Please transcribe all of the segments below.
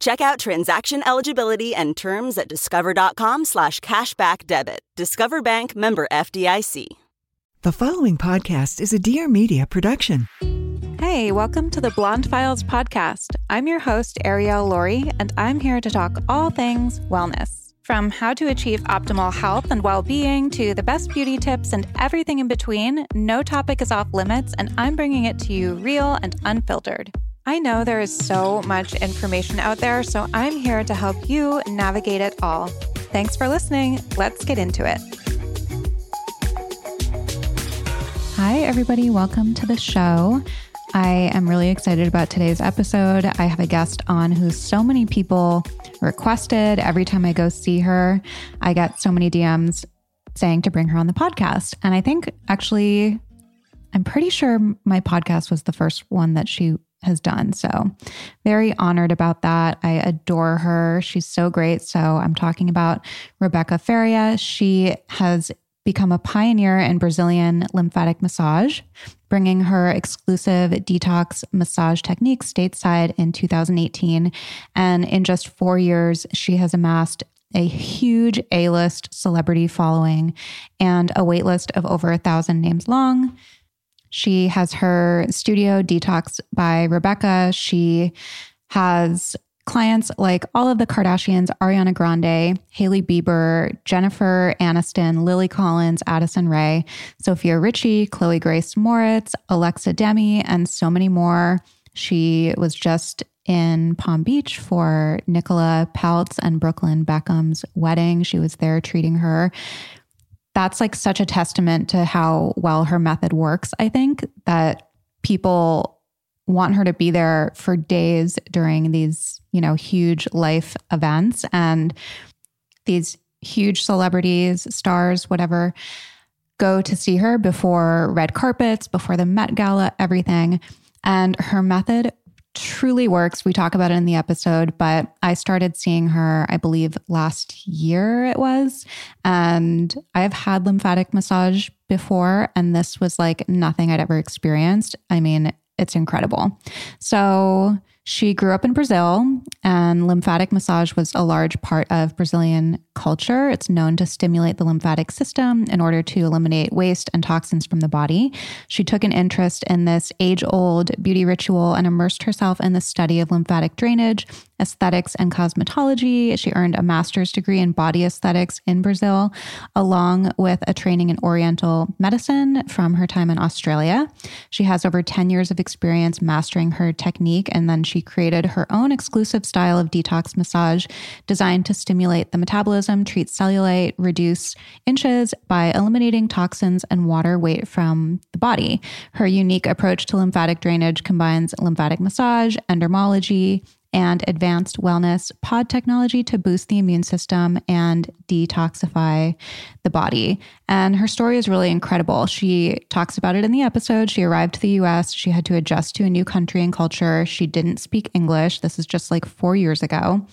Check out transaction eligibility and terms at discover.com slash cashback debit. Discover Bank member FDIC. The following podcast is a Dear Media production. Hey, welcome to the Blonde Files podcast. I'm your host, Ariel Laurie, and I'm here to talk all things wellness. From how to achieve optimal health and well being to the best beauty tips and everything in between, no topic is off limits, and I'm bringing it to you real and unfiltered. I know there is so much information out there, so I'm here to help you navigate it all. Thanks for listening. Let's get into it. Hi, everybody. Welcome to the show. I am really excited about today's episode. I have a guest on who so many people requested. Every time I go see her, I get so many DMs saying to bring her on the podcast. And I think actually, I'm pretty sure my podcast was the first one that she has done. So, very honored about that. I adore her. She's so great. So, I'm talking about Rebecca Faria. She has become a pioneer in Brazilian lymphatic massage, bringing her exclusive detox massage techniques stateside in 2018. And in just four years, she has amassed a huge A list celebrity following and a waitlist of over a thousand names long. She has her studio Detox by Rebecca. She has clients like all of the Kardashians, Ariana Grande, Hailey Bieber, Jennifer Aniston, Lily Collins, Addison Rae, Sofia Richie, Chloe Grace Moretz, Alexa Demie, and so many more. She was just in Palm Beach for Nicola Peltz and Brooklyn Beckham's wedding. She was there treating her that's like such a testament to how well her method works. I think that people want her to be there for days during these, you know, huge life events and these huge celebrities, stars, whatever, go to see her before red carpets, before the Met Gala, everything. And her method truly works. We talk about it in the episode, but I started seeing her, I believe, last year it was. And I have had lymphatic massage before, and this was like nothing I'd ever experienced. I mean, it's incredible. So, she grew up in Brazil, and lymphatic massage was a large part of Brazilian culture. It's known to stimulate the lymphatic system in order to eliminate waste and toxins from the body. She took an interest in this age old beauty ritual and immersed herself in the study of lymphatic drainage, aesthetics, and cosmetology. She earned a master's degree in body aesthetics in Brazil, along with a training in Oriental medicine from her time in Australia. She has over 10 years of experience mastering her technique, and then she created her own exclusive style of detox massage designed to stimulate the metabolism, treat cellulite, reduce inches by eliminating toxins and water weight from the body. Her unique approach to lymphatic drainage combines lymphatic massage, endermology, and advanced wellness pod technology to boost the immune system and detoxify the body. And her story is really incredible. She talks about it in the episode. She arrived to the US, she had to adjust to a new country and culture. She didn't speak English. This is just like four years ago.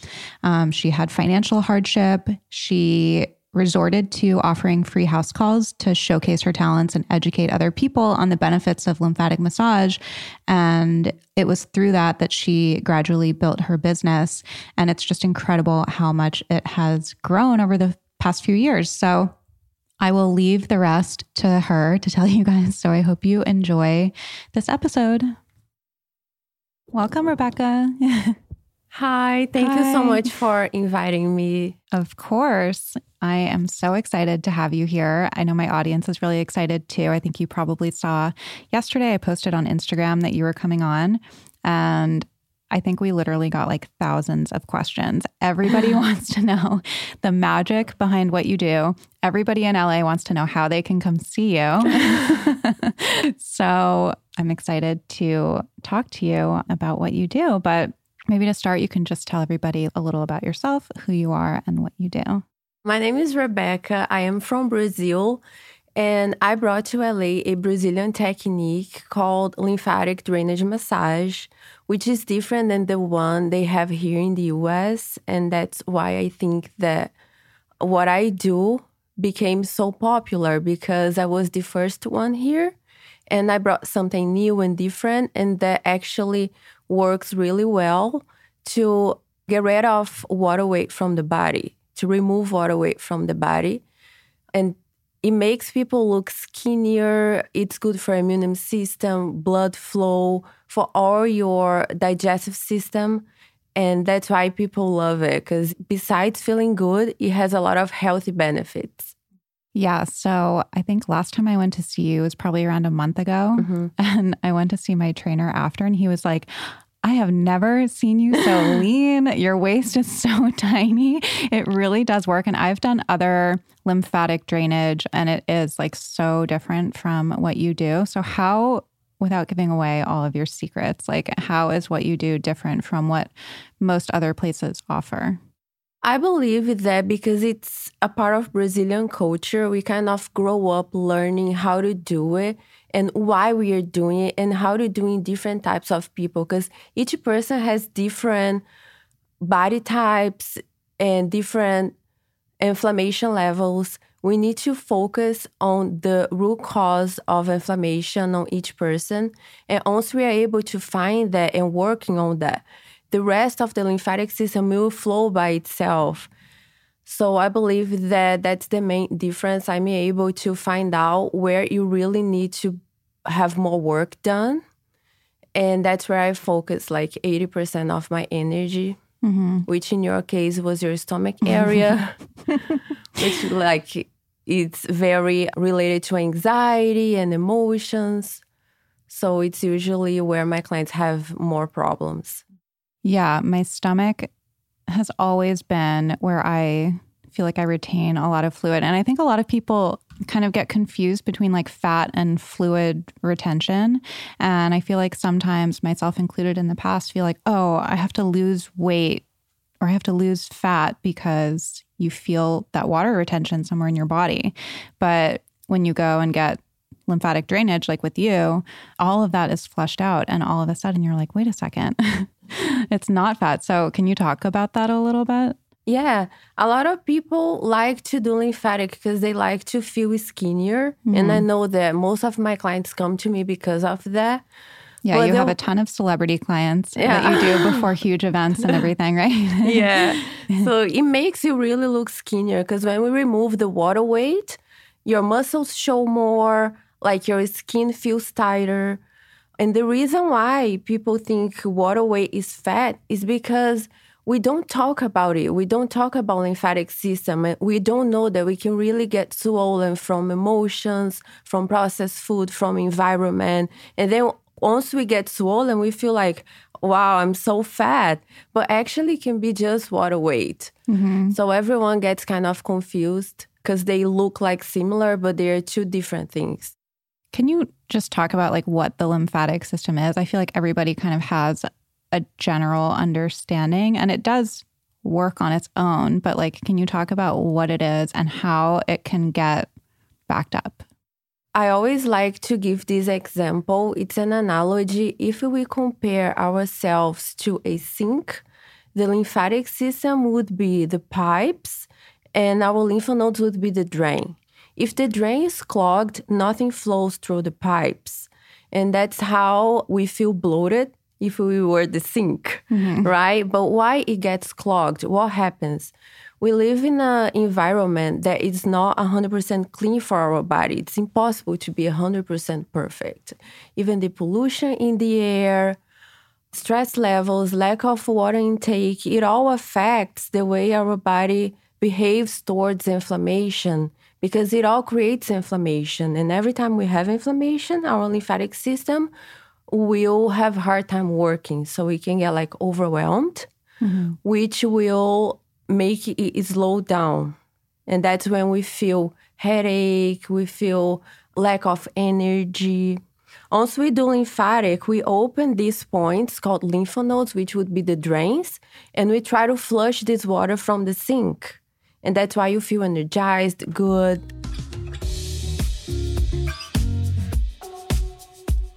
Um, she had financial hardship. She resorted to offering free house calls to showcase her talents and educate other people on the benefits of lymphatic massage. And it was through that that she gradually built her business. And it's just incredible how much it has grown over the past few years. So I will leave the rest to her to tell you guys. So I hope you enjoy this episode. Welcome, Rebecca. Hi, thank Hi. you so much for inviting me. Of course. I am so excited to have you here. I know my audience is really excited too. I think you probably saw yesterday I posted on Instagram that you were coming on and I think we literally got like thousands of questions. Everybody wants to know the magic behind what you do. Everybody in LA wants to know how they can come see you. so I'm excited to talk to you about what you do. But maybe to start, you can just tell everybody a little about yourself, who you are, and what you do. My name is Rebecca. I am from Brazil, and I brought to LA a Brazilian technique called lymphatic drainage massage, which is different than the one they have here in the US. And that's why I think that what I do became so popular because I was the first one here and I brought something new and different and that actually works really well to get rid of water weight from the body, to remove water weight from the body. And it makes people look skinnier. It's good for immune system, blood flow, for all your digestive system. And that's why people love it because besides feeling good, it has a lot of healthy benefits. Yeah. So I think last time I went to see you was probably around a month ago. Mm-hmm. And I went to see my trainer after, and he was like, I have never seen you so lean. Your waist is so tiny. It really does work. And I've done other lymphatic drainage, and it is like so different from what you do. So, how, without giving away all of your secrets, like how is what you do different from what most other places offer? I believe that because it's a part of Brazilian culture, we kind of grow up learning how to do it and why we are doing it and how to do in different types of people because each person has different body types and different inflammation levels. We need to focus on the root cause of inflammation on each person. And once we are able to find that and working on that, the rest of the lymphatic system will flow by itself. So I believe that that's the main difference. I'm able to find out where you really need to have more work done. And that's where I focus like 80% of my energy, mm-hmm. which in your case was your stomach area, which like it's very related to anxiety and emotions. So it's usually where my clients have more problems. Yeah, my stomach has always been where I feel like I retain a lot of fluid. And I think a lot of people kind of get confused between like fat and fluid retention. And I feel like sometimes, myself included in the past, feel like, oh, I have to lose weight or I have to lose fat because you feel that water retention somewhere in your body. But when you go and get lymphatic drainage, like with you, all of that is flushed out. And all of a sudden you're like, wait a second, it's not fat. So, can you talk about that a little bit? Yeah, a lot of people like to do lymphatic because they like to feel skinnier. And I mm-hmm. know that most of my clients come to me because of that. Yeah, But you have a ton of celebrity clients that you do before huge events and everything, right? Yeah. so it makes you really look skinnier because when we remove the water weight, your muscles show more, like your skin feels tighter. And the reason why people think water weight is fat is because we don't talk about it. We don't talk about lymphatic system. We don't know that we can really get swollen from emotions, from processed food, from environment. And then once we get swollen, we feel like, wow, I'm so fat. But actually it can be just water weight. Mm-hmm. So everyone gets kind of confused because they look like similar, but they're two different things. Can you just talk about like what the lymphatic system is? I feel like everybody kind of has a general understanding and it does work on its own, but like can you talk about what it is and how it can get backed up? I always like to give this example. It's an analogy. If we compare ourselves to a sink, the lymphatic system would be the pipes and our lymph nodes would be the drain. If the drain is clogged, nothing flows through the pipes. And that's how we feel bloated if we were the sink, mm-hmm. right? But why it gets clogged? What happens? We live in an environment that is not 100% clean for our body. It's impossible to be 100% perfect. Even the pollution in the air, stress levels, lack of water intake, it all affects the way our body behaves towards inflammation because it all creates inflammation. And every time we have inflammation, our lymphatic system will have hard time working. So we can get like overwhelmed, mm-hmm. which will make it slow down. And that's when we feel headache, we feel lack of energy. Once we do lymphatic, we open these points called lymph nodes, which would be the drains, and we try to flush this water from the sink. And that's why you feel energized, good.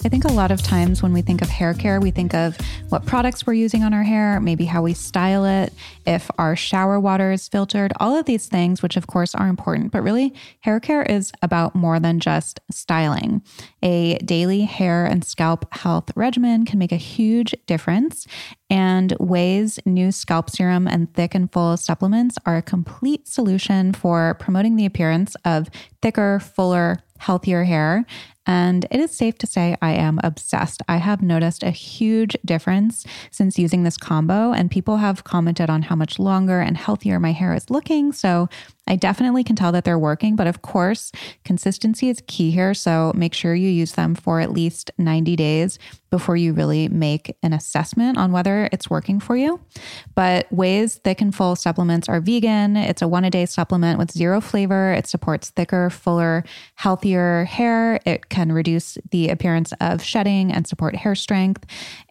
I think a lot of times when we think of hair care, we think of what products we're using on our hair, maybe how we style it, if our shower water is filtered, all of these things, which of course are important. But really, hair care is about more than just styling. A daily hair and scalp health regimen can make a huge difference. And Ouai's new scalp serum and thick and full supplements are a complete solution for promoting the appearance of thicker, fuller, healthier hair. And it is safe to say I am obsessed. I have noticed a huge difference since using this combo, and people have commented on how much longer and healthier my hair is looking. So I definitely can tell that they're working, but of course, consistency is key here. So make sure you use them for at least 90 days before you really make an assessment on whether it's working for you. But Ouai's Thick and Full supplements are vegan. It's a one a day supplement with zero flavor. It supports thicker, fuller, healthier hair. It can reduce the appearance of shedding and support hair strength.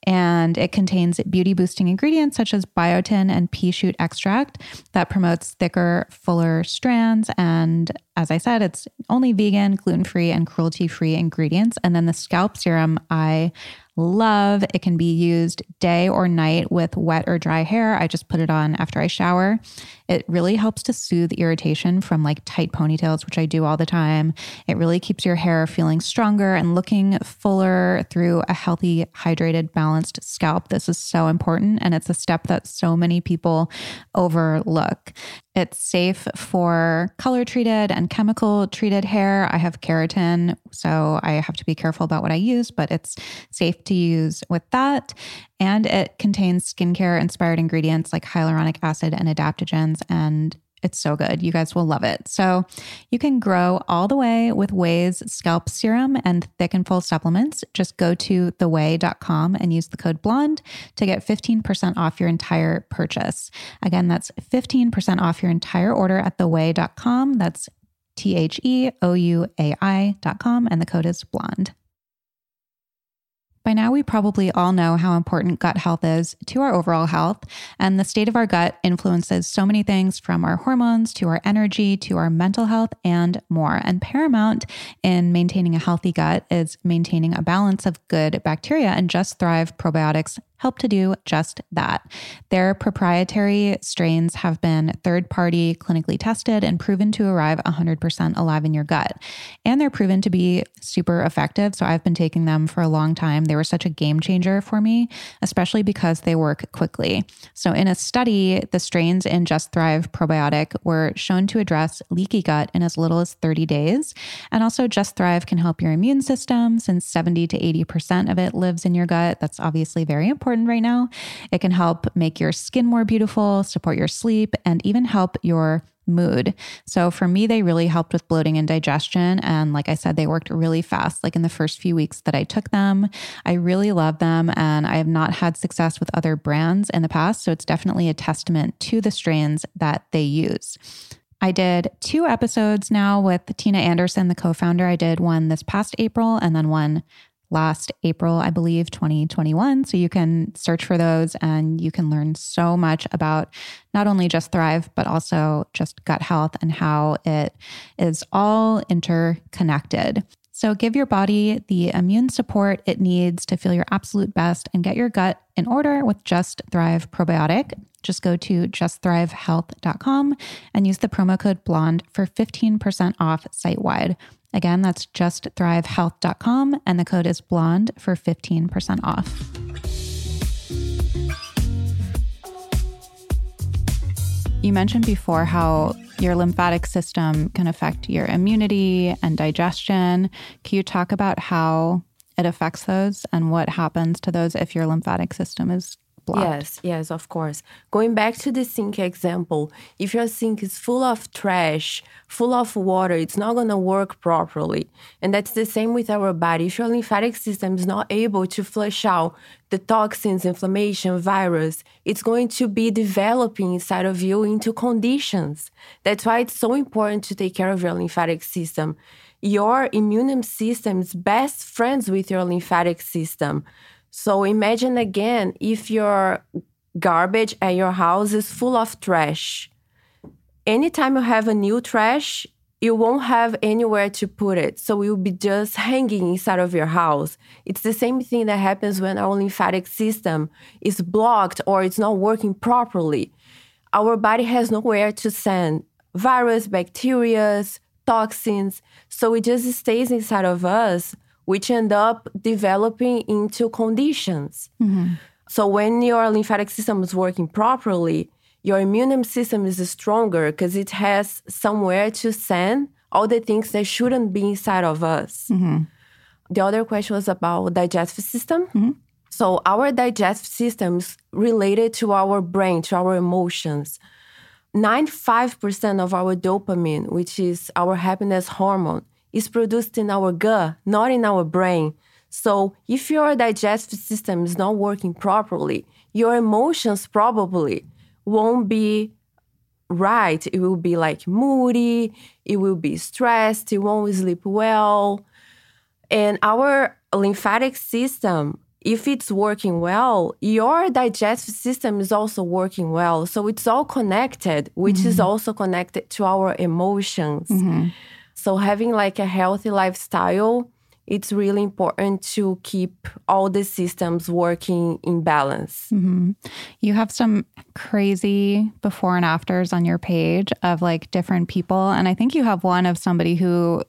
And it contains beauty boosting ingredients such as biotin and pea shoot extract that promotes thicker, fuller strands. And as I said, it's only vegan, gluten free, and cruelty free ingredients. And then the scalp serum, I love. It can be used day or night with wet or dry hair. I just put it on after I shower. It really helps to soothe irritation from like tight ponytails, which I do all the time. It really keeps your hair feeling stronger and looking fuller through a healthy, hydrated, balanced scalp. This is so important. And it's a step that so many people overlook. It's safe for color treated and chemical treated hair. I have keratin, so I have to be careful about what I use, but it's safe to use with that. And it contains skincare inspired ingredients like hyaluronic acid and adaptogens. And it's so good. You guys will love it. So you can grow all the way with Ouai's scalp serum and thick and full supplements. Just go to theouai.com and use the code blonde to get 15% off your entire purchase. Again, that's 15% off your entire order at theouai.com. That's T H E O U A I.com. And the code is blonde. By now, we probably all know how important gut health is to our overall health. And the state of our gut influences so many things from our hormones to our energy to our mental health and more. And paramount in maintaining a healthy gut is maintaining a balance of good bacteria. And Just Thrive probiotics help to do just that. Their proprietary strains have been third party clinically tested and proven to arrive 100% alive in your gut. And they're proven to be super effective. So I've been taking them for a long time. They were such a game changer for me, especially because they work quickly. So in a study, the strains in Just Thrive probiotic were shown to address leaky gut in as little as 30 days. And also, Just Thrive can help your immune system since 70 to 80% of it lives in your gut. That's obviously very important right now. It can help make your skin more beautiful, support your sleep, and even help your mood. So for me, they really helped with bloating and digestion. And like I said, they worked really fast. Like in the first few weeks that I took them, I really love them. And I have not had success with other brands in the past. So it's definitely a testament to the strains that they use. I did two episodes now with Tina Anderson, the co founder. I did one this past April and then one last April, I believe, 2021. So you can search for those and you can learn so much about not only just Thrive, but also just gut health and how it is all interconnected. So give your body the immune support it needs to feel your absolute best and get your gut in order with Just Thrive Probiotic. Just go to justthrivehealth.com and use the promo code BLONDE for 15% off site wide. Again, that's justthrivehealth.com, and the code is blonde for 15% off. You mentioned before how your lymphatic system can affect your immunity and digestion. Can you talk about how it affects those and what happens to those if your lymphatic system is Yes, yes, of course. Going back to the sink example, if your sink is full of trash, full of water, it's not going to work properly. And that's the same with our body. If your lymphatic system is not able to flush out the toxins, inflammation, virus, it's going to be developing inside of you into conditions. That's why it's so important to take care of your lymphatic system. Your immune system is best friends with your lymphatic system. So imagine again if your garbage at your house is full of trash. Anytime you have a new trash, you won't have anywhere to put it. So it will be just hanging inside of your house. It's the same thing that happens when our lymphatic system is blocked or it's not working properly. Our body has nowhere to send virus, bacteria, toxins. So it just stays inside of us which end up developing into conditions. Mm-hmm. So when your lymphatic system is working properly, your immune system is stronger because it has somewhere to send all the things that shouldn't be inside of us. Mm-hmm. The other question was about digestive system. Mm-hmm. So our digestive system is related to our brain, to our emotions. 95% of our dopamine, which is our happiness hormone, is produced in our gut, not in our brain. So if your digestive system is not working properly, your emotions probably won't be right. It will be like moody, it will be stressed, it won't sleep well. And our lymphatic system, if it's working well, your digestive system is also working well. So it's all connected, which mm-hmm. is also connected to our emotions. Mm-hmm. So having like a healthy lifestyle, it's really important to keep all the systems working in balance. Mm-hmm. You have some crazy before and afters on your page of like different people. And I think you have one of somebody who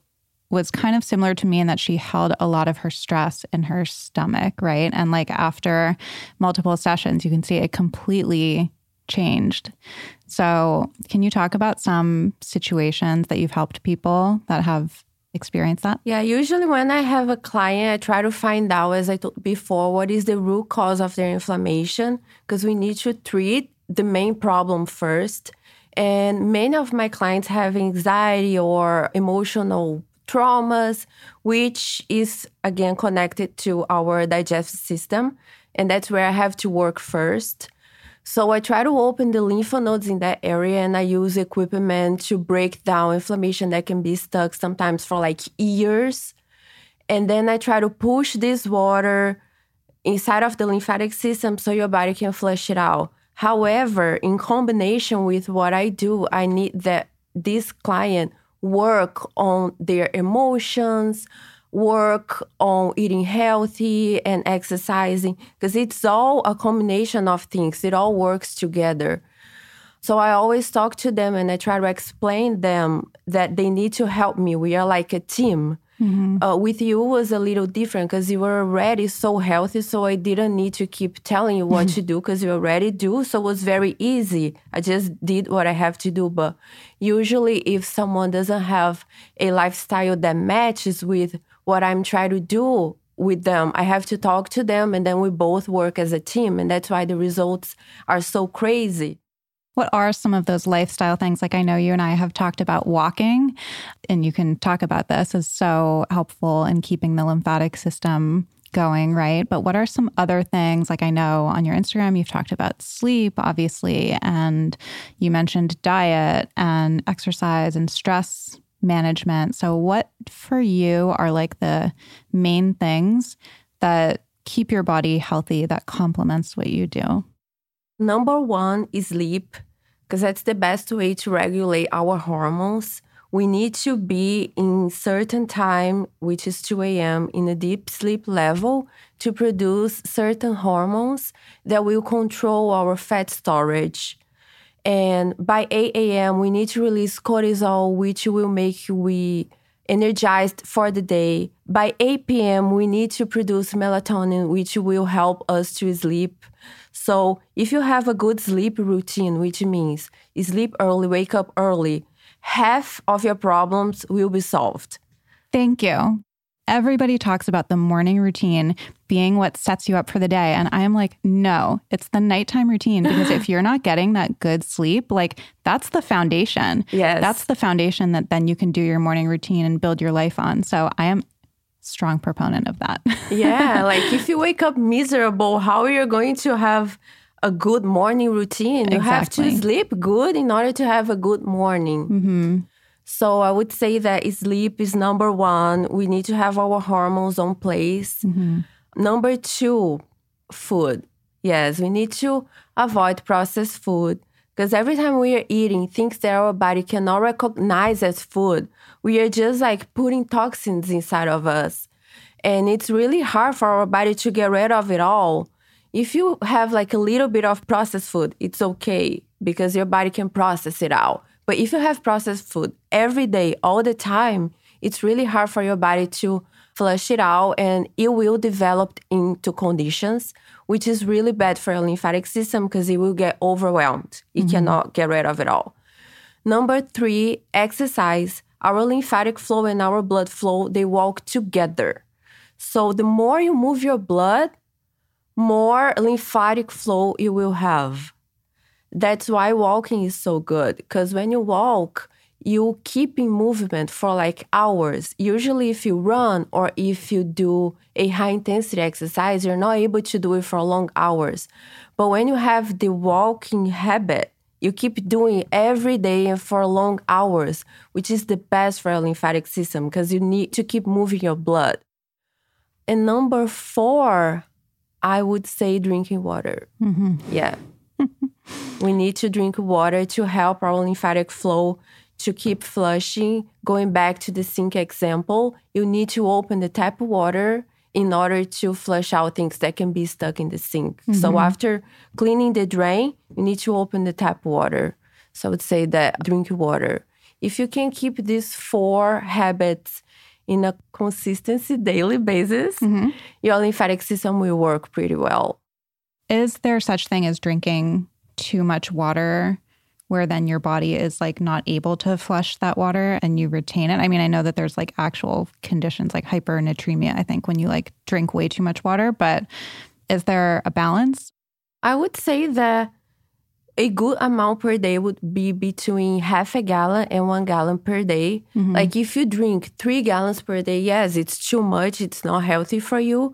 was kind of similar to me in that she held a lot of her stress in her stomach, right? And like after multiple sessions, you can see it completely changed. So, can you talk about some situations that you've helped people that have experienced that? Yeah, usually when I have a client, I try to find out, as I told before, what is the root cause of their inflammation, because we need to treat the main problem first. And many of my clients have anxiety or emotional traumas, which is again connected to our digestive system. And that's where I have to work first. So I try to open the lymph nodes in that area and I use equipment to break down inflammation that can be stuck sometimes for like years. And then I try to push this water inside of the lymphatic system so your body can flush it out. However, in combination with what I do, I need that this client work on their emotions, work on eating healthy and exercising because it's all a combination of things. It all works together. So i always talk to them and i try to explain them that they need to help me. We are like a team. Mm-hmm. uh, with you was a little different because you were already so healthy so i didn't need to keep telling you what to do because you already do so it was very easy. I just did what i have to do. But usually if someone doesn't have a lifestyle that matches with what I'm trying to do with them. I have to talk to them and then we both work as a team. And that's why the results are so crazy. What are some of those lifestyle things? Like I know you and I have talked about walking, and you can talk about this as so helpful in keeping the lymphatic system going, right? But what are some other things? Like I know on your Instagram, you've talked about sleep, obviously, and you mentioned diet and exercise and stress management. So, what for you are like the main things that keep your body healthy that complements what you do? Number one is sleep, because that's the best way to regulate our hormones. We need to be in certain time, which is 2 a.m., in a deep sleep level to produce certain hormones that will control our fat storage and by 8 a.m., we need to release cortisol, which will make we energized for the day. By 8 p.m., we need to produce melatonin, which will help us to sleep. So, if you have a good sleep routine, which means sleep early, wake up early, half of your problems will be solved. Thank you. Everybody talks about the morning routine being what sets you up for the day. And I am like, no, it's the nighttime routine. Because if you're not getting that good sleep, like that's the foundation. Yes. That's the foundation that then you can do your morning routine and build your life on. So I am strong proponent of that. yeah. Like if you wake up miserable, how are you going to have a good morning routine? You have to sleep good in order to have a good morning. hmm So I would say that sleep is number one. We need to have our hormones on place. Mm-hmm. Number two, food. Yes, we need to avoid processed food because every time we are eating things that our body cannot recognize as food, we are just like putting toxins inside of us. And it's really hard for our body to get rid of it all. If you have like a little bit of processed food, it's okay because your body can process it out. But if you have processed food every day, all the time, it's really hard for your body to flush it out and it will develop into conditions, which is really bad for your lymphatic system because it will get overwhelmed. It mm-hmm. cannot get rid of it all. Number three, exercise. Our lymphatic flow and our blood flow, they walk together. So the more you move your blood, more lymphatic flow you will have. That's why walking is so good because when you walk, you keep in movement for like hours. Usually, if you run or if you do a high intensity exercise, you're not able to do it for long hours. But when you have the walking habit, you keep doing it every day and for long hours, which is the best for your lymphatic system because you need to keep moving your blood. And number four, I would say drinking water. Mm-hmm. Yeah. we need to drink water to help our lymphatic flow to keep flushing. Going back to the sink example, you need to open the tap water in order to flush out things that can be stuck in the sink. So mm-hmm. after cleaning the drain, you need to open the tap water. So I would say that drink water. If you can keep these four habits in a consistency daily basis, mm-hmm. your lymphatic system will work pretty well. Is there such thing as drinking too much water where then your body is like not able to flush that water and you retain it? I mean, I know that there's like actual conditions like hypernatremia, I think, when you like drink way too much water, but is there a balance? I would say that a good amount per day would be between half a gallon and one gallon per day. Mm-hmm. Like if you drink three gallons per day, yes, it's too much. It's not healthy for you.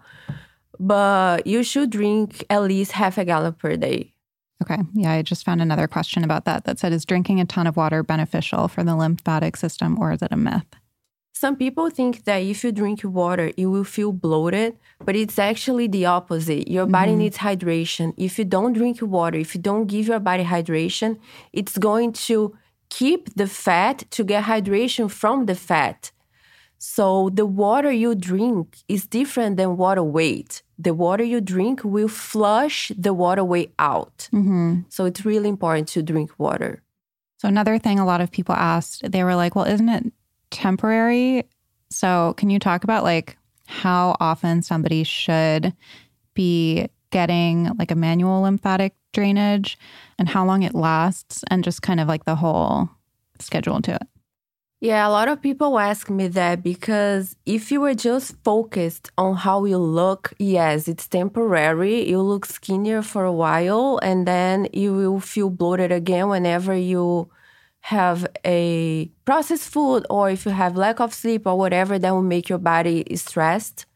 But you should drink at least half a gallon per day. Okay. Yeah, I just found another question about that that said, is drinking a ton of water beneficial for the lymphatic system or is it a myth? Some people think that if you drink water, you will feel bloated, but it's actually the opposite. Your body mm-hmm. needs hydration. If you don't drink water, if you don't give your body hydration, it's going to keep the fat to get hydration from the fat. So the water you drink is different than water weight. The water you drink will flush the water weight out. Mm-hmm. So it's really important to drink water. So, another thing a lot of people asked, they were like, well, isn't it temporary? So, can you talk about like how often somebody should be getting like a manual lymphatic drainage and how long it lasts and just kind of like the whole schedule to it? Yeah, a lot of people ask me that because if you were just focused on how you look, yes, it's temporary. You look skinnier for a while and then you will feel bloated again whenever you have a processed food or if you have lack of sleep or whatever that will make your body stressed.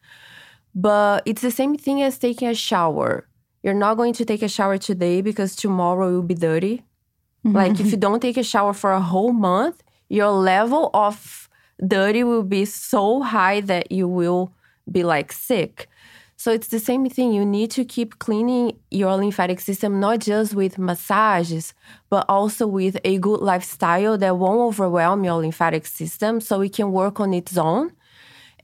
But it's the same thing as taking a shower. You're not going to take a shower today because tomorrow you'll be dirty. Mm-hmm. Like if you don't take a shower for a whole month, your level of dirty will be so high that you will be like sick. So it's the same thing. You need to keep cleaning your lymphatic system, not just with massages, but also with a good lifestyle that won't overwhelm your lymphatic system so it can work on its own.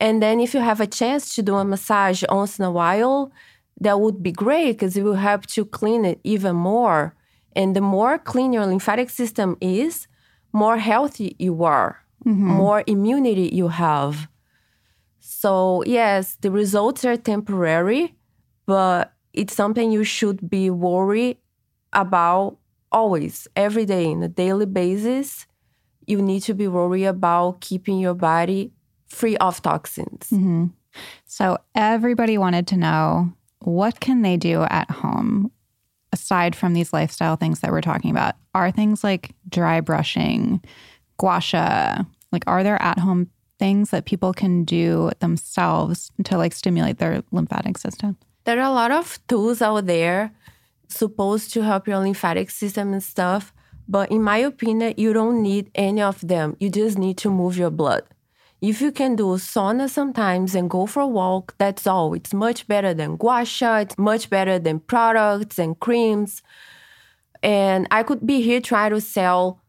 And then if you have a chance to do a massage once in a while, that would be great because it will help to clean it even more. And the more clean your lymphatic system is, more healthy you are mm-hmm. more immunity you have. So, yes, the results are temporary, but it's something you should be worried about always, every day, on a daily basis. You need to be worried about keeping your body free of toxins. Mm-hmm. So everybody wanted to know what can they do at home aside from these lifestyle things that we're talking about? Are things like dry brushing, gua sha, like are there at home things that people can do themselves to like stimulate their lymphatic system? There are a lot of tools out there supposed to help your lymphatic system and stuff, but in my opinion, you don't need any of them. You just need to move your blood. If you can do sauna sometimes and go for a walk, that's all. It's much better than gua sha. It's much better than products and creams. And I could be here trying to sell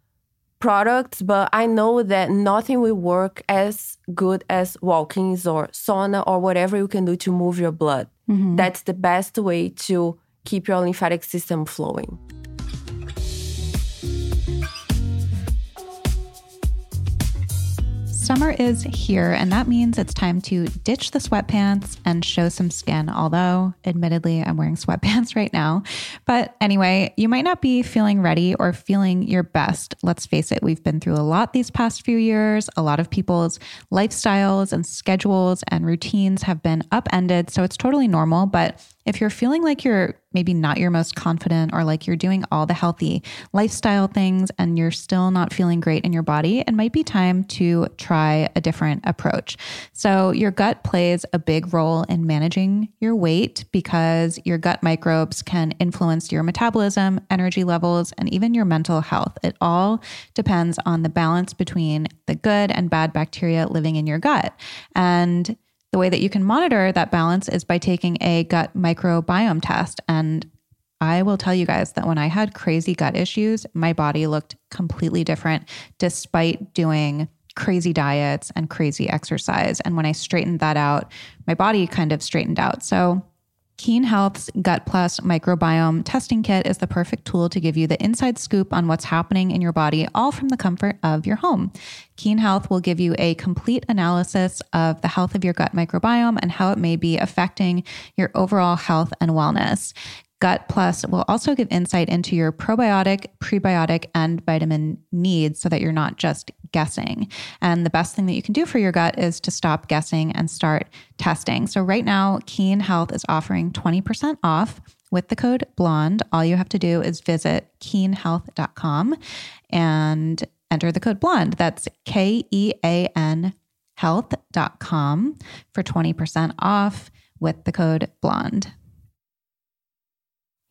products, but I know that nothing will work as good as walkings or sauna or whatever you can do to move your blood. Mm-hmm. That's the best way to keep your lymphatic system flowing. Summer is here, and that means it's time to ditch the sweatpants and show some skin. Although, admittedly, I'm wearing sweatpants right now. But anyway, you might not be feeling ready or feeling your best. Let's face it, we've been through a lot these past few years. A lot of people's lifestyles and schedules and routines have been upended. So it's totally normal. But if you're feeling like you're maybe not your most confident or like you're doing all the healthy lifestyle things and you're still not feeling great in your body, it might be time to try a different approach. So, your gut plays a big role in managing your weight because your gut microbes can influence your metabolism, energy levels, and even your mental health. It all depends on the balance between the good and bad bacteria living in your gut. And the way that you can monitor that balance is by taking a gut microbiome test. And I will tell you guys that when I had crazy gut issues, my body looked completely different despite doing crazy diets and crazy exercise. And when I straightened that out, my body kind of straightened out. So, Kean Health's Gut Plus microbiome testing kit is the perfect tool to give you the inside scoop on what's happening in your body, all from the comfort of your home. Keen Health will give you a complete analysis of the health of your gut microbiome and how it may be affecting your overall health and wellness. Gut Plus will also give insight into your probiotic, prebiotic, and vitamin needs so that you're not just guessing. And the best thing that you can do for your gut is to stop guessing and start testing. So, right now, Kean Health is offering 20% off with the code BLONDE. All you have to do is visit keanhealth.com and enter the code BLONDE. That's K E A N health.com for 20% off with the code BLONDE.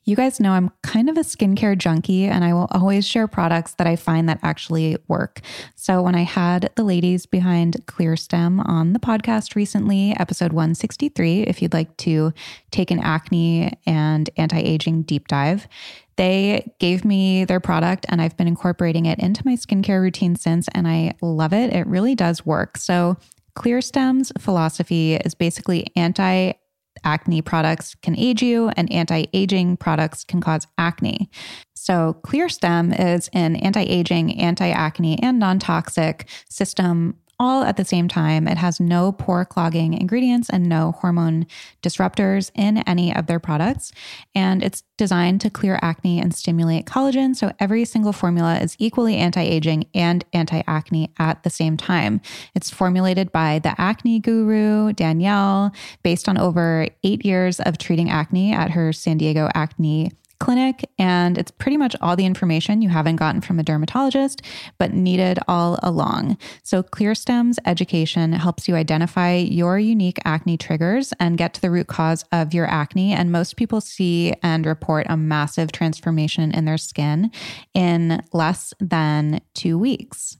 You guys know I'm kind of a skincare junkie and I will always share products that I find that actually work. So when I had the ladies behind ClearStem on the podcast recently, episode 163, if you'd like to take an acne and anti-aging deep dive, they gave me their product and I've been incorporating it into my skincare routine since and I love it. It really does work. So ClearStem's philosophy is basically anti acne products can age you and anti-aging products can cause acne. So ClearStem is an anti-aging, anti-acne and non-toxic system all at the same time. It has no pore clogging ingredients and no hormone disruptors in any of their products. And it's designed to clear acne and stimulate collagen. So every single formula is equally anti aging and anti acne at the same time. It's formulated by the acne guru, Danielle, based on over eight years of treating acne at her San Diego acne clinic, and it's pretty much all the information you haven't gotten from a dermatologist, but needed all along. So, ClearStem's education helps you identify your unique acne triggers and get to the root cause of your acne. And most people see and report a massive transformation in their skin in less than two weeks.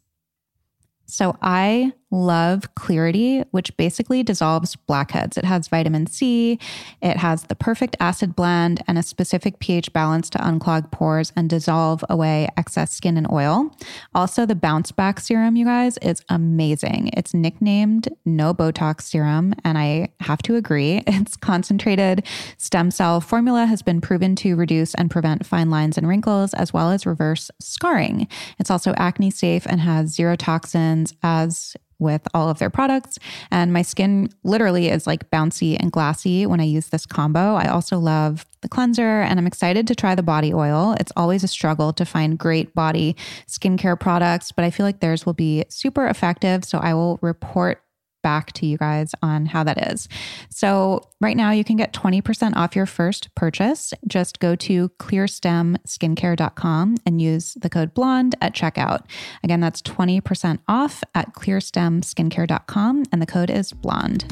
So I love Clarity, which basically dissolves blackheads. It has vitamin C, it has the perfect acid blend, and a specific pH balance to unclog pores and dissolve away excess skin and oil. Also, the bounce back serum, you guys, is amazing. It's nicknamed No Botox Serum, and I have to agree. Its concentrated stem cell formula has been proven to reduce and prevent fine lines and wrinkles, as well as reverse scarring. It's also acne safe and has zero toxins, as with all of their products. And my skin literally is like bouncy and glassy when I use this combo. I also love the cleanser and I'm excited to try the body oil. It's always a struggle to find great body skincare products, but I feel like theirs will be super effective. So I will report back to you guys on how that is. So, right now, you can get 20% off your first purchase. Just go to clearstemskincare.com and use the code BLONDE at checkout. Again, that's 20% off at clearstemskincare.com, and the code is BLONDE.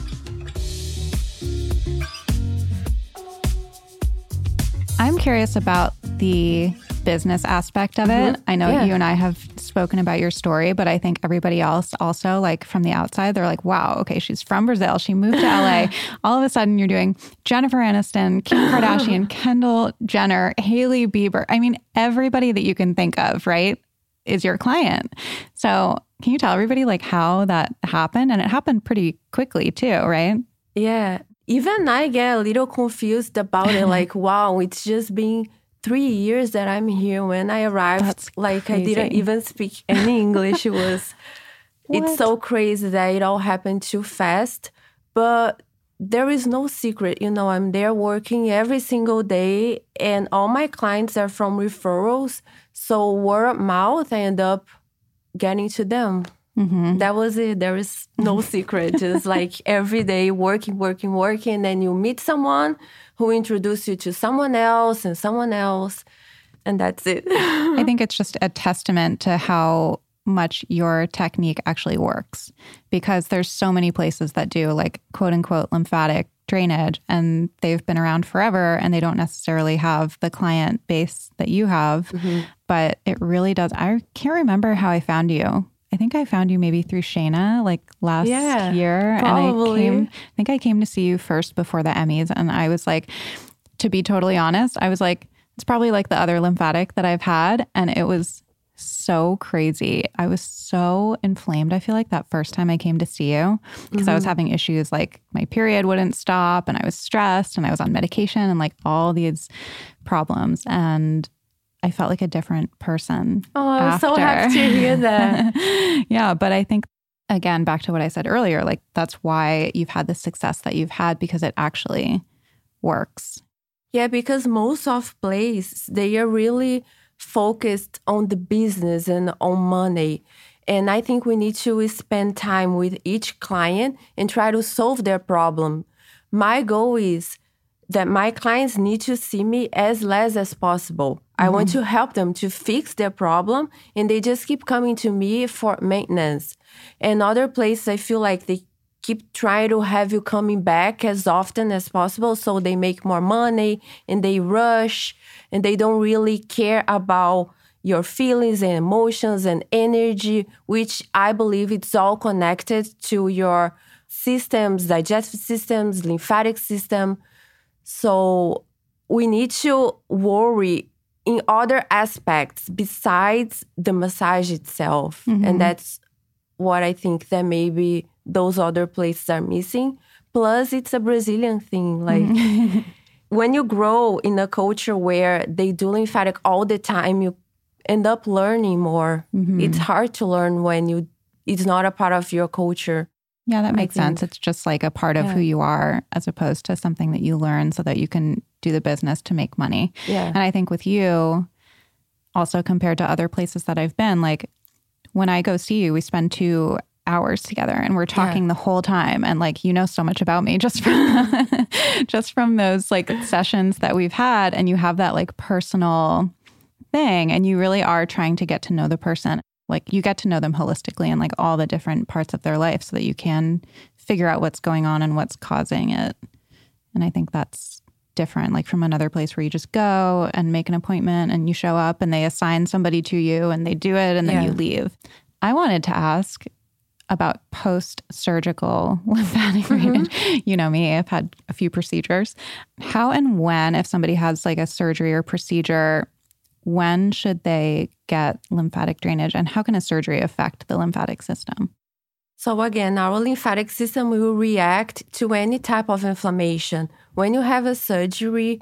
I'm curious about the business aspect of it. Mm-hmm. I know yeah. you and I have spoken about your story, but I think everybody else also, like from the outside, they're like, wow, okay, she's from Brazil. She moved to LA. All of a sudden, you're doing Jennifer Aniston, Kim Kardashian, Kendall Jenner, Hailey Bieber. I mean, everybody that you can think of, right, is your client. So, can you tell everybody like how that happened? And it happened pretty quickly too, right? Yeah. Even I get a little confused about it. Like, wow, it's just been three years that I'm here. When I arrived, That's like crazy. I didn't even speak any English. It was it's so crazy that it all happened too fast. But there is no secret, you know. I'm there working every single day, and all my clients are from referrals. So word of mouth, I end up getting to them. Mm-hmm. That was it. There is no secret. Just like every day working, working, working. Then you meet someone who introduces you to someone else and someone else. And that's it. I think it's just a testament to how much your technique actually works because there's so many places that do like quote unquote lymphatic drainage and they've been around forever and they don't necessarily have the client base that you have mm-hmm. but it really does i can't remember how i found you I think I found you maybe through Shayna like last yeah, year. Probably. And I came I think I came to see you first before the Emmys and I was like to be totally honest, I was like it's probably like the other lymphatic that I've had and it was so crazy. I was so inflamed. I feel like that first time I came to see you because mm-hmm. I was mm-hmm. having issues like my period wouldn't stop and I was stressed and I was on medication and like all these problems and I felt like a different person. Oh, I was so happy to hear that. yeah, but I think again back to what I said earlier, like that's why you've had the success that you've had because it actually works. Yeah, because most of places they are really focused on the business and on money. And I think we need to spend time with each client and try to solve their problem. My goal is that my clients need to see me as less as possible. Mm-hmm. I want mm-hmm. to help them to fix their problem and they just keep coming to me for maintenance. And other places I feel like they keep trying to have you coming back as often as possible so they make more money and they rush and they don't really care about your feelings and emotions and energy which i believe it's all connected to your systems digestive systems lymphatic system so we need to worry in other aspects besides the massage itself. Mm-hmm. And that's what I think that maybe those other places are missing. Plus, it's a Brazilian thing. Like, mm-hmm. when you grow in a culture where they do lymphatic all the time, you end up learning more. Mm-hmm. It's hard to learn when you it's not a part of your culture. Yeah, that makes sense. It's just like a part of yeah. who you are as opposed to something that you learn so that you can do the business to make money. Yeah. And I think with you, also compared to other places that I've been, like when I go see you, we spend two hours together and we're talking yeah. the whole time and like you know so much about me just from just from those like sessions that we've had and you have that like personal thing and you really are trying to get to know the person like you get to know them holistically and like all the different parts of their life so that you can figure out what's going on and what's causing it. And I think that's different, like from another place where you just go and make an appointment and you show up and they assign somebody to you and they do it and then yeah. you leave. I wanted to ask about post surgical lymphatic mm-hmm. drainage. You know me, I've had a few procedures. How and when, if somebody has like a surgery or procedure, when should they get lymphatic drainage and how can a surgery affect the lymphatic system? So, again, our lymphatic system will react to any type of inflammation. When you have a surgery,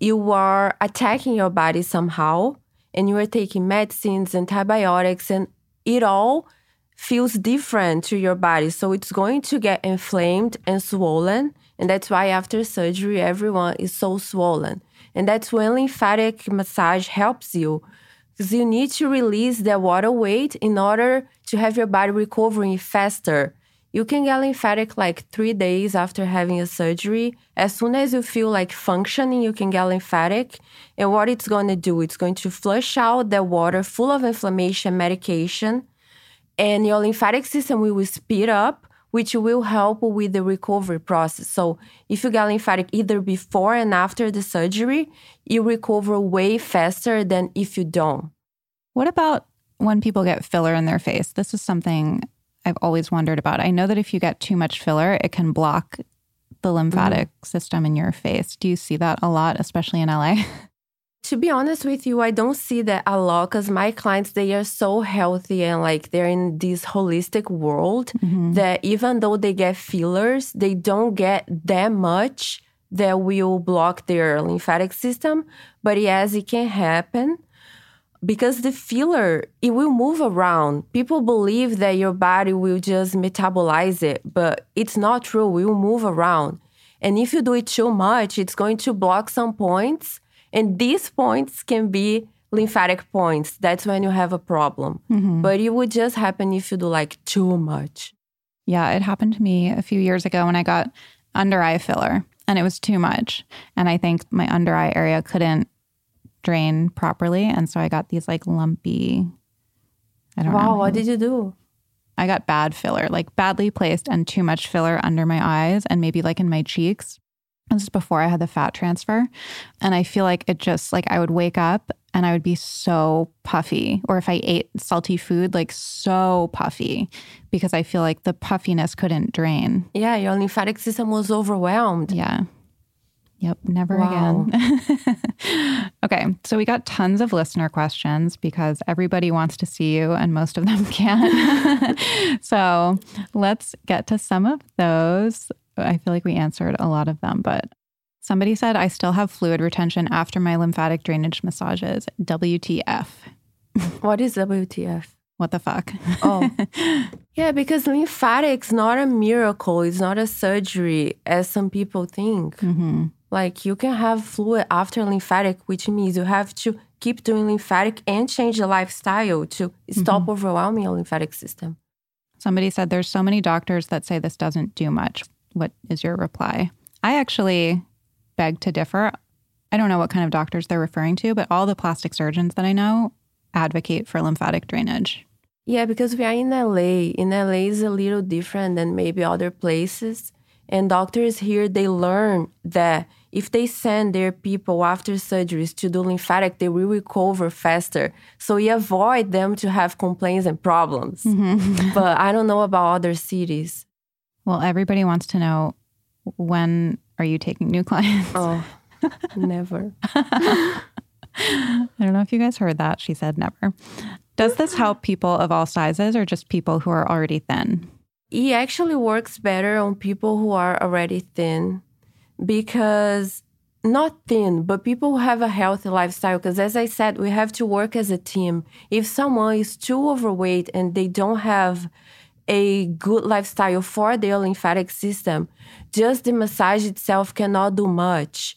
you are attacking your body somehow and you are taking medicines, antibiotics, and it all feels different to your body. So it's going to get inflamed and swollen. And that's why after surgery, everyone is so swollen. And that's when lymphatic massage helps you because you need to release the water weight in order to have your body recovering faster. You can get lymphatic like three days after having a surgery. As soon as you feel like functioning, you can get lymphatic. And what it's going to do, it's going to flush out the water full of inflammation medication and your lymphatic system will speed up which will help with the recovery process. So, if you get lymphatic either before and after the surgery, you recover way faster than if you don't. What about when people get filler in their face? This is something I've always wondered about. I know that if you get too much filler, it can block the lymphatic mm-hmm. system in your face. Do you see that a lot, especially in LA? to be honest with you, I don't see that a lot because my clients they are so healthy and like they're in this holistic world mm-hmm. that even though they get fillers, they don't get that much that will block their lymphatic system. But yes, it can happen because the filler it will move around. People believe that your body will just metabolize it, but it's not true. It will move around. And if you do it too much, it's going to block some points and these points can be lymphatic points. That's when you have a problem. Mm-hmm. But it would just happen if you do like too much. Yeah, it happened to me a few years ago when I got under eye filler and it was too much. And I think my under eye area couldn't drain properly. And so I got these like lumpy. I don't wow, know. Wow, what did you do? I got bad filler, like badly placed and too much filler under my eyes and maybe like in my cheeks. This is before I had the fat transfer. And I feel like it just like I would wake up and I would be so puffy. Or if I ate salty food, like so puffy because I feel like the puffiness couldn't drain. Yeah, your lymphatic system was overwhelmed. Yeah. Yep, never wow. again. okay, so we got tons of listener questions because everybody wants to see you and most of them can't. so let's get to some of those. I feel like we answered a lot of them, but somebody said, I still have fluid retention after my lymphatic drainage massages. WTF. What is WTF? What the fuck? Oh. yeah, because lymphatics is not a miracle. It's not a surgery as some people think. Mm-hmm. Like you can have fluid after lymphatic, which means you have to keep doing lymphatic and change the lifestyle to stop mm-hmm. overwhelming your lymphatic system. Somebody said there's so many doctors that say this doesn't do much. What is your reply? I actually beg to differ. I don't know what kind of doctors they're referring to, but all the plastic surgeons that I know advocate for lymphatic drainage. Yeah, because we are in LA. In LA is a little different than maybe other places. And doctors here, they learn that if they send their people after surgeries to do lymphatic, they will recover faster. So we avoid them to have complaints and problems. Mm-hmm. but I don't know about other cities. Well, everybody wants to know when are you taking new clients? Oh, never. I don't know if you guys heard that. She said never. Does this help people of all sizes or just people who are already thin? It actually works better on people who are already thin because not thin, but people who have a healthy lifestyle. Because as I said, we have to work as a team. If someone is too overweight and they don't have a good lifestyle for the lymphatic system, just the massage itself cannot do much.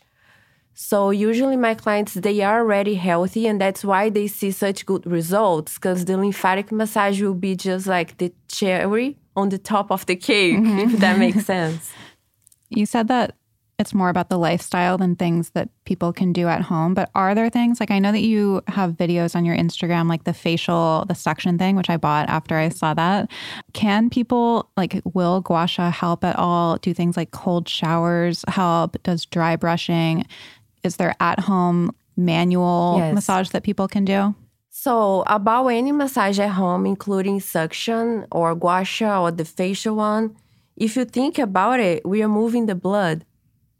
So usually my clients they are already healthy and that's why they see such good results because the lymphatic massage will be just like the cherry on the top of the cake mm-hmm. if that makes sense. You said that it's more about the lifestyle than things that people can do at home. But are there things like I know that you have videos on your Instagram, like the facial, the suction thing, which I bought after I saw that. Can people like, will gua sha help at all? Do things like cold showers help? Does dry brushing? Is there at home manual yes. massage that people can do? So, about any massage at home, including suction or gua sha or the facial one, if you think about it, we are moving the blood.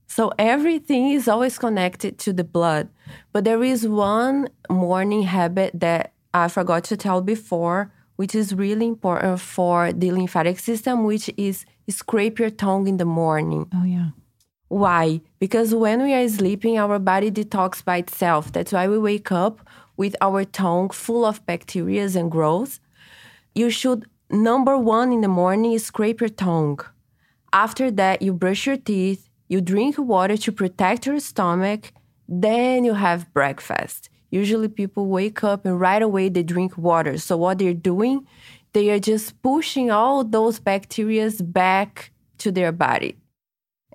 So, everything is always connected to the blood. But there is one morning habit that I forgot to tell before, which is really important for the lymphatic system, which is scrape your tongue in the morning. Oh, yeah. Why? Because when we are sleeping, our body detox by itself. That's why we wake up with our tongue full of bacteria and growths. You should, number one in the morning, scrape your tongue. After that, you brush your teeth, you drink water to protect your stomach, then you have breakfast. Usually, people wake up and right away they drink water. So, what they're doing, they are just pushing all those bacteria back to their body.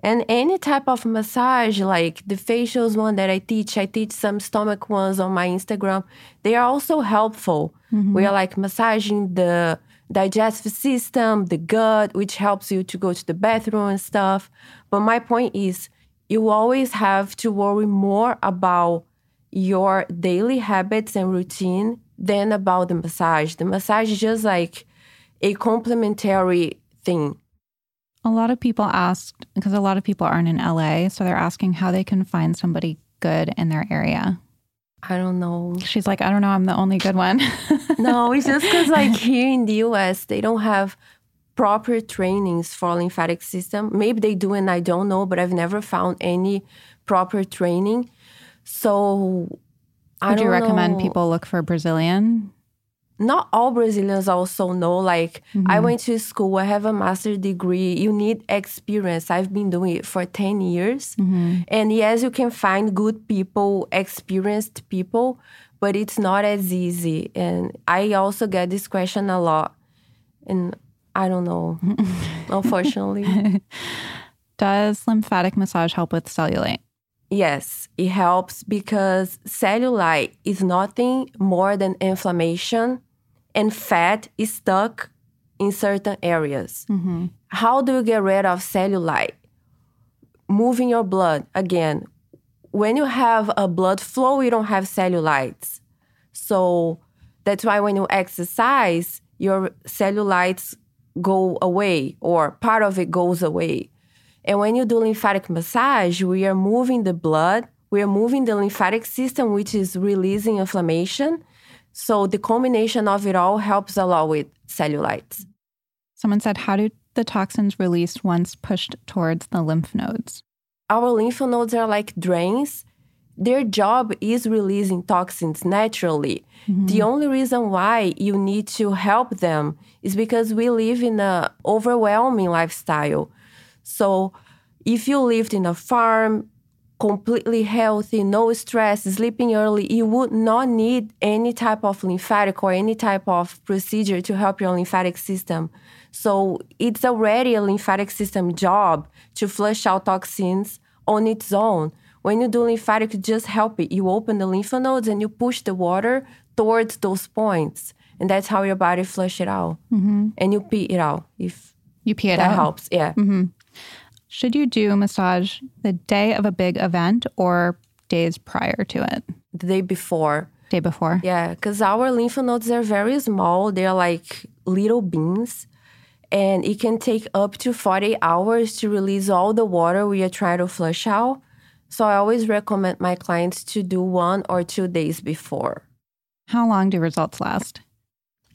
And any type of massage, like the facials one that I teach, I teach some stomach ones on my Instagram. They are also helpful. Mm-hmm. We are like massaging the digestive system, the gut, which helps you to go to the bathroom and stuff. But my point is, you always have to worry more about your daily habits and routine than about the massage. The massage is just like a complementary thing. A lot of people asked because a lot of people aren't in LA, so they're asking how they can find somebody good in their area. I don't know. She's like, I don't know, I'm the only good one. no, it's just because like here in the US, they don't have proper trainings for lymphatic system. Maybe they do and I don't know, but I've never found any proper training. So I Would you recommend know. people look for Brazilian? Not all Brazilians also know. Like, mm-hmm. I went to school, I have a master's degree. You need experience. I've been doing it for 10 years. Mm-hmm. And yes, you can find good people, experienced people, but it's not as easy. And I also get this question a lot. And I don't know, unfortunately. Does lymphatic massage help with cellulite? Yes, it helps because cellulite is nothing more than inflammation and fat is stuck in certain areas. Mm-hmm. How do you get rid of cellulite? Moving your blood again. When you have a blood flow, you don't have cellulites. So that's why when you exercise, your cellulites go away or part of it goes away. And when you do lymphatic massage, we are moving the blood, we are moving the lymphatic system, which is releasing inflammation so the combination of it all helps a lot with cellulites. Someone said, How do the toxins released once pushed towards the lymph nodes? Our lymph nodes are like drains. Their job is releasing toxins naturally. Mm-hmm. The only reason why you need to help them is because we live in an overwhelming lifestyle. So if you lived in a farm, completely healthy, no stress, sleeping early, you would not need any type of lymphatic or any type of procedure to help your lymphatic system. So it's already a lymphatic system job to flush out toxins on its own. When you do lymphatic, you just help it. You open the lymph nodes and you push the water towards those points. And that's how your body flush it out. Mm-hmm. And you pee it out if you pee it that out. helps. Yeah. Mm-hmm. Should you do massage the day of a big event or days prior to it? The day before. Day before? Yeah, because our lymph nodes are very small. They're like little beans. And it can take up to 40 hours to release all the water we are trying to flush out. So I always recommend my clients to do one or two days before. How long do results last?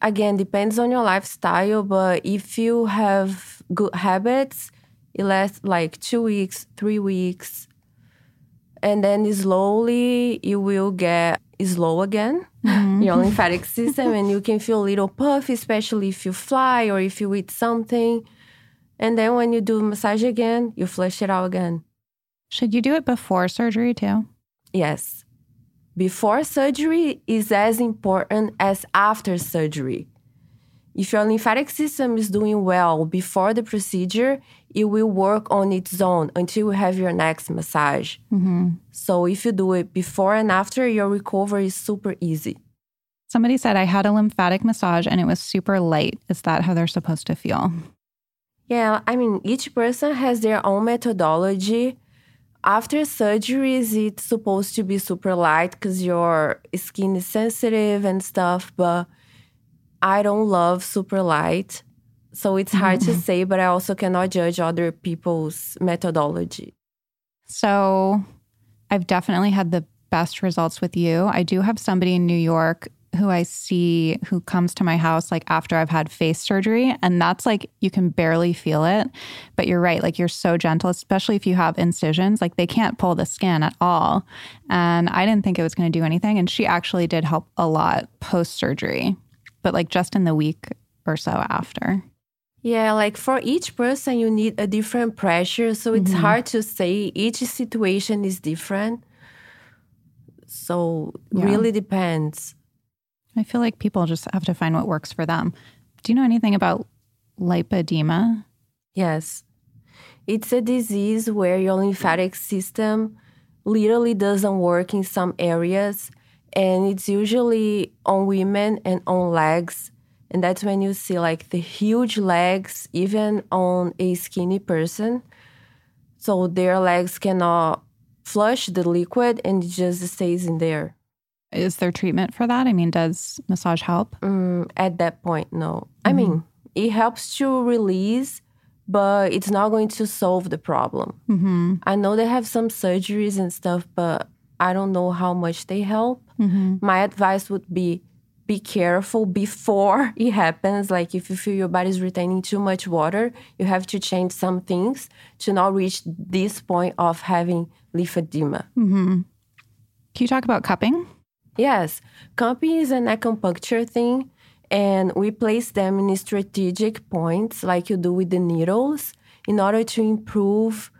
Again, depends on your lifestyle, but if you have good habits, it lasts like two weeks, three weeks. And then slowly you will get slow again, mm-hmm. your lymphatic system, and you can feel a little puffy, especially if you fly or if you eat something. And then when you do massage again, you flush it out again. Should you do it before surgery too? Yes. Before surgery is as important as after surgery. If your lymphatic system is doing well before the procedure, it will work on its own until you have your next massage. Mm-hmm. So if you do it before and after, your recovery is super easy. Somebody said I had a lymphatic massage and it was super light. Is that how they're supposed to feel? Yeah, I mean, each person has their own methodology. After surgeries, it's supposed to be super light because your skin is sensitive and stuff, but I don't love super light. So it's hard to mm-hmm. say, but I also cannot judge other people's methodology. So I've definitely had the best results with you. I do have somebody in New York who I see who comes to my house like after I've had face surgery. And that's like you can barely feel it. But you're right, like you're so gentle, especially if you have incisions. Like they can't pull the skin at all. And I didn't think it was going to do anything. And she actually did help a lot post surgery, but like just in the week or so after. Yeah, like for each person, you need a different pressure. So it's mm-hmm. hard to say. Each situation is different. So Yeah. really depends. I feel like people just have to find what works for them. Do you know anything about lipedema? Yes. It's a disease where your lymphatic system literally doesn't work in some areas. And it's usually on women and on legs. And that's when you see like the huge legs, even on a skinny person. So their legs cannot flush the liquid and it just stays in there. Is there treatment for that? I mean, does massage help? Mm, at that point, no. I mean, it helps to release, but it's not going to solve the problem. Mm-hmm. I know they have some surgeries and stuff, but I don't know how much they help. Mm-hmm. My advice would be be careful before it happens. Like if you feel your body's retaining too much water, you have to change some things to not reach this point of having lymphedema. Mm-hmm. Can you talk about cupping? Yes, cupping is an acupuncture thing, and we place them in strategic points like you do with the needles in order to improve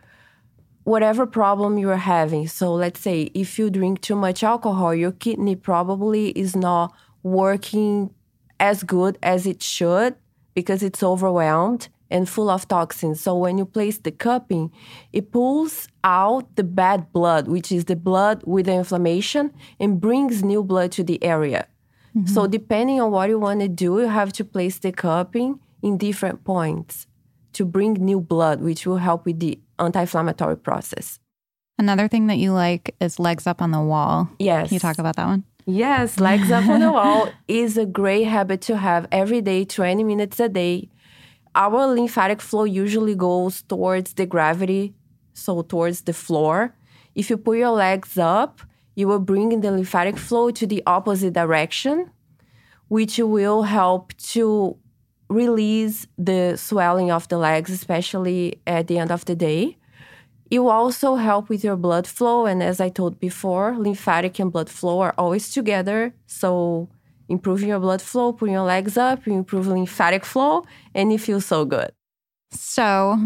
whatever problem you're having. So, let's say if you drink too much alcohol, your kidney probably is not working as good as it should because it's overwhelmed and full of toxins. So when you place the cupping, it pulls out the bad blood, which is the blood with the inflammation, and brings new blood to the area. So mm-hmm. depending on what you want to do, you have to place the cupping in different points to bring new blood, which will help with the anti-inflammatory process. Another thing that you like is legs up on the wall. Yes. Can you talk about that one? Yes, legs up on the wall is a great habit to have every day, 20 minutes a day. Our lymphatic flow usually goes towards the gravity, so towards the floor. If you put your legs up, you will bring the lymphatic flow to the opposite direction, which will help to release the swelling of the legs, especially at the end of the day. It will also help with your blood flow. And as I told before, lymphatic and blood flow are always together. So improving your blood flow, putting your legs up, you improve lymphatic flow, and you feel so good. So,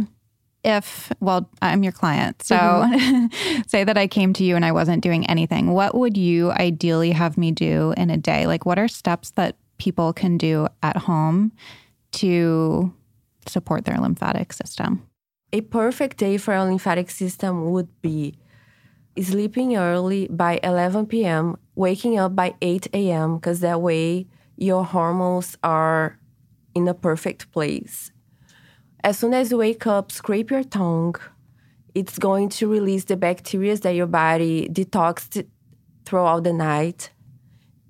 if, well, I'm your client. So, mm-hmm. say that I came to you and I wasn't doing anything. What would you ideally have me do in a day? Like, what are steps that people can do at home to support their lymphatic system? A perfect day for our lymphatic system would be sleeping early by 11 p.m., waking up by 8 a.m., because that way your hormones are in a perfect place. As soon as you wake up, scrape your tongue. It's going to release the bacteria that your body detoxed throughout the night.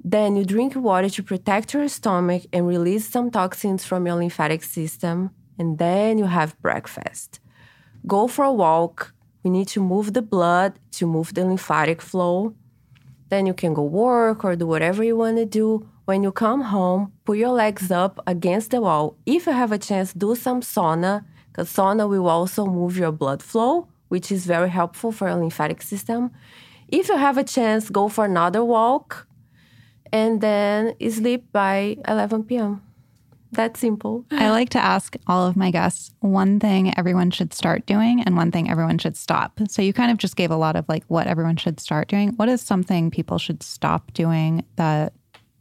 Then you drink water to protect your stomach and release some toxins from your lymphatic system. And then you have breakfast. Go for a walk. We need to move the blood to move the lymphatic flow. Then you can go work or do whatever you want to do. When you come home, put your legs up against the wall. If you have a chance, do some sauna, because sauna will also move your blood flow, which is very helpful for your lymphatic system. If you have a chance, go for another walk and then sleep by 11 p.m. That's simple. I like to ask all of my guests one thing everyone should start doing and one thing everyone should stop. So you kind of just gave a lot of like what everyone should start doing. What is something people should stop doing that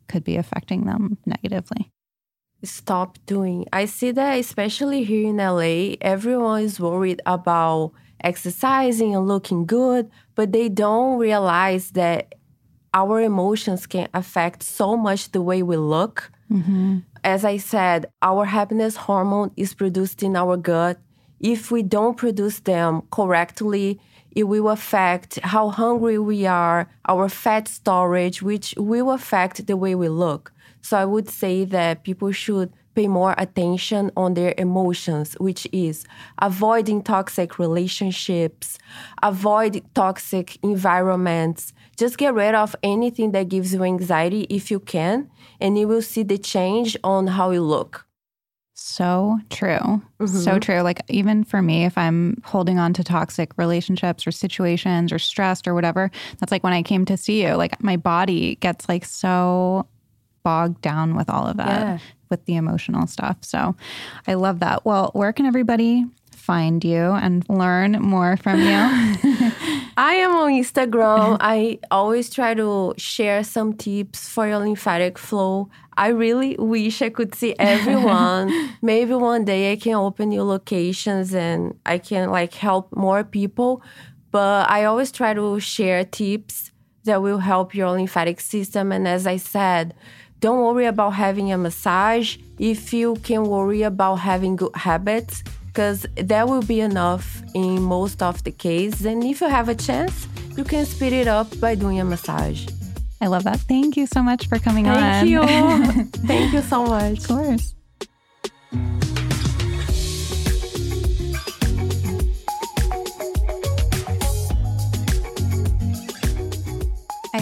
could be affecting them negatively? Stop doing. I see that especially here in LA, everyone is worried about exercising and looking good, but they don't realize that our emotions can affect so much the way we look. Mm-hmm. As I said, our happiness hormone is produced in our gut. If we don't produce them correctly, it will affect how hungry we are, our fat storage, which will affect the way we look. So I would say that people should pay more attention on their emotions, which is avoiding toxic relationships, avoid toxic environments. Just get rid of anything that gives you anxiety if you can, and you will see the change on how you look. So true. Mm-hmm. So true. Like, even for me, if I'm holding on to toxic relationships or situations or stressed or whatever, that's like when I came to see you, like my body gets like so bogged down with all of that, yeah. With the emotional stuff. So I love that. Well, where can everybody find you and learn more from you? I am on Instagram. I always try to share some tips for your lymphatic flow. I really wish I could see everyone. Maybe one day I can open new locations and I can like help more people. But I always try to share tips that will help your lymphatic system. And as I said, don't worry about having a massage if you can worry about having good habits because that will be enough in most of the cases. And if you have a chance, you can speed it up by doing a massage. I love that. Thank you so much for coming Thank on. Thank you. Thank you so much. Of course.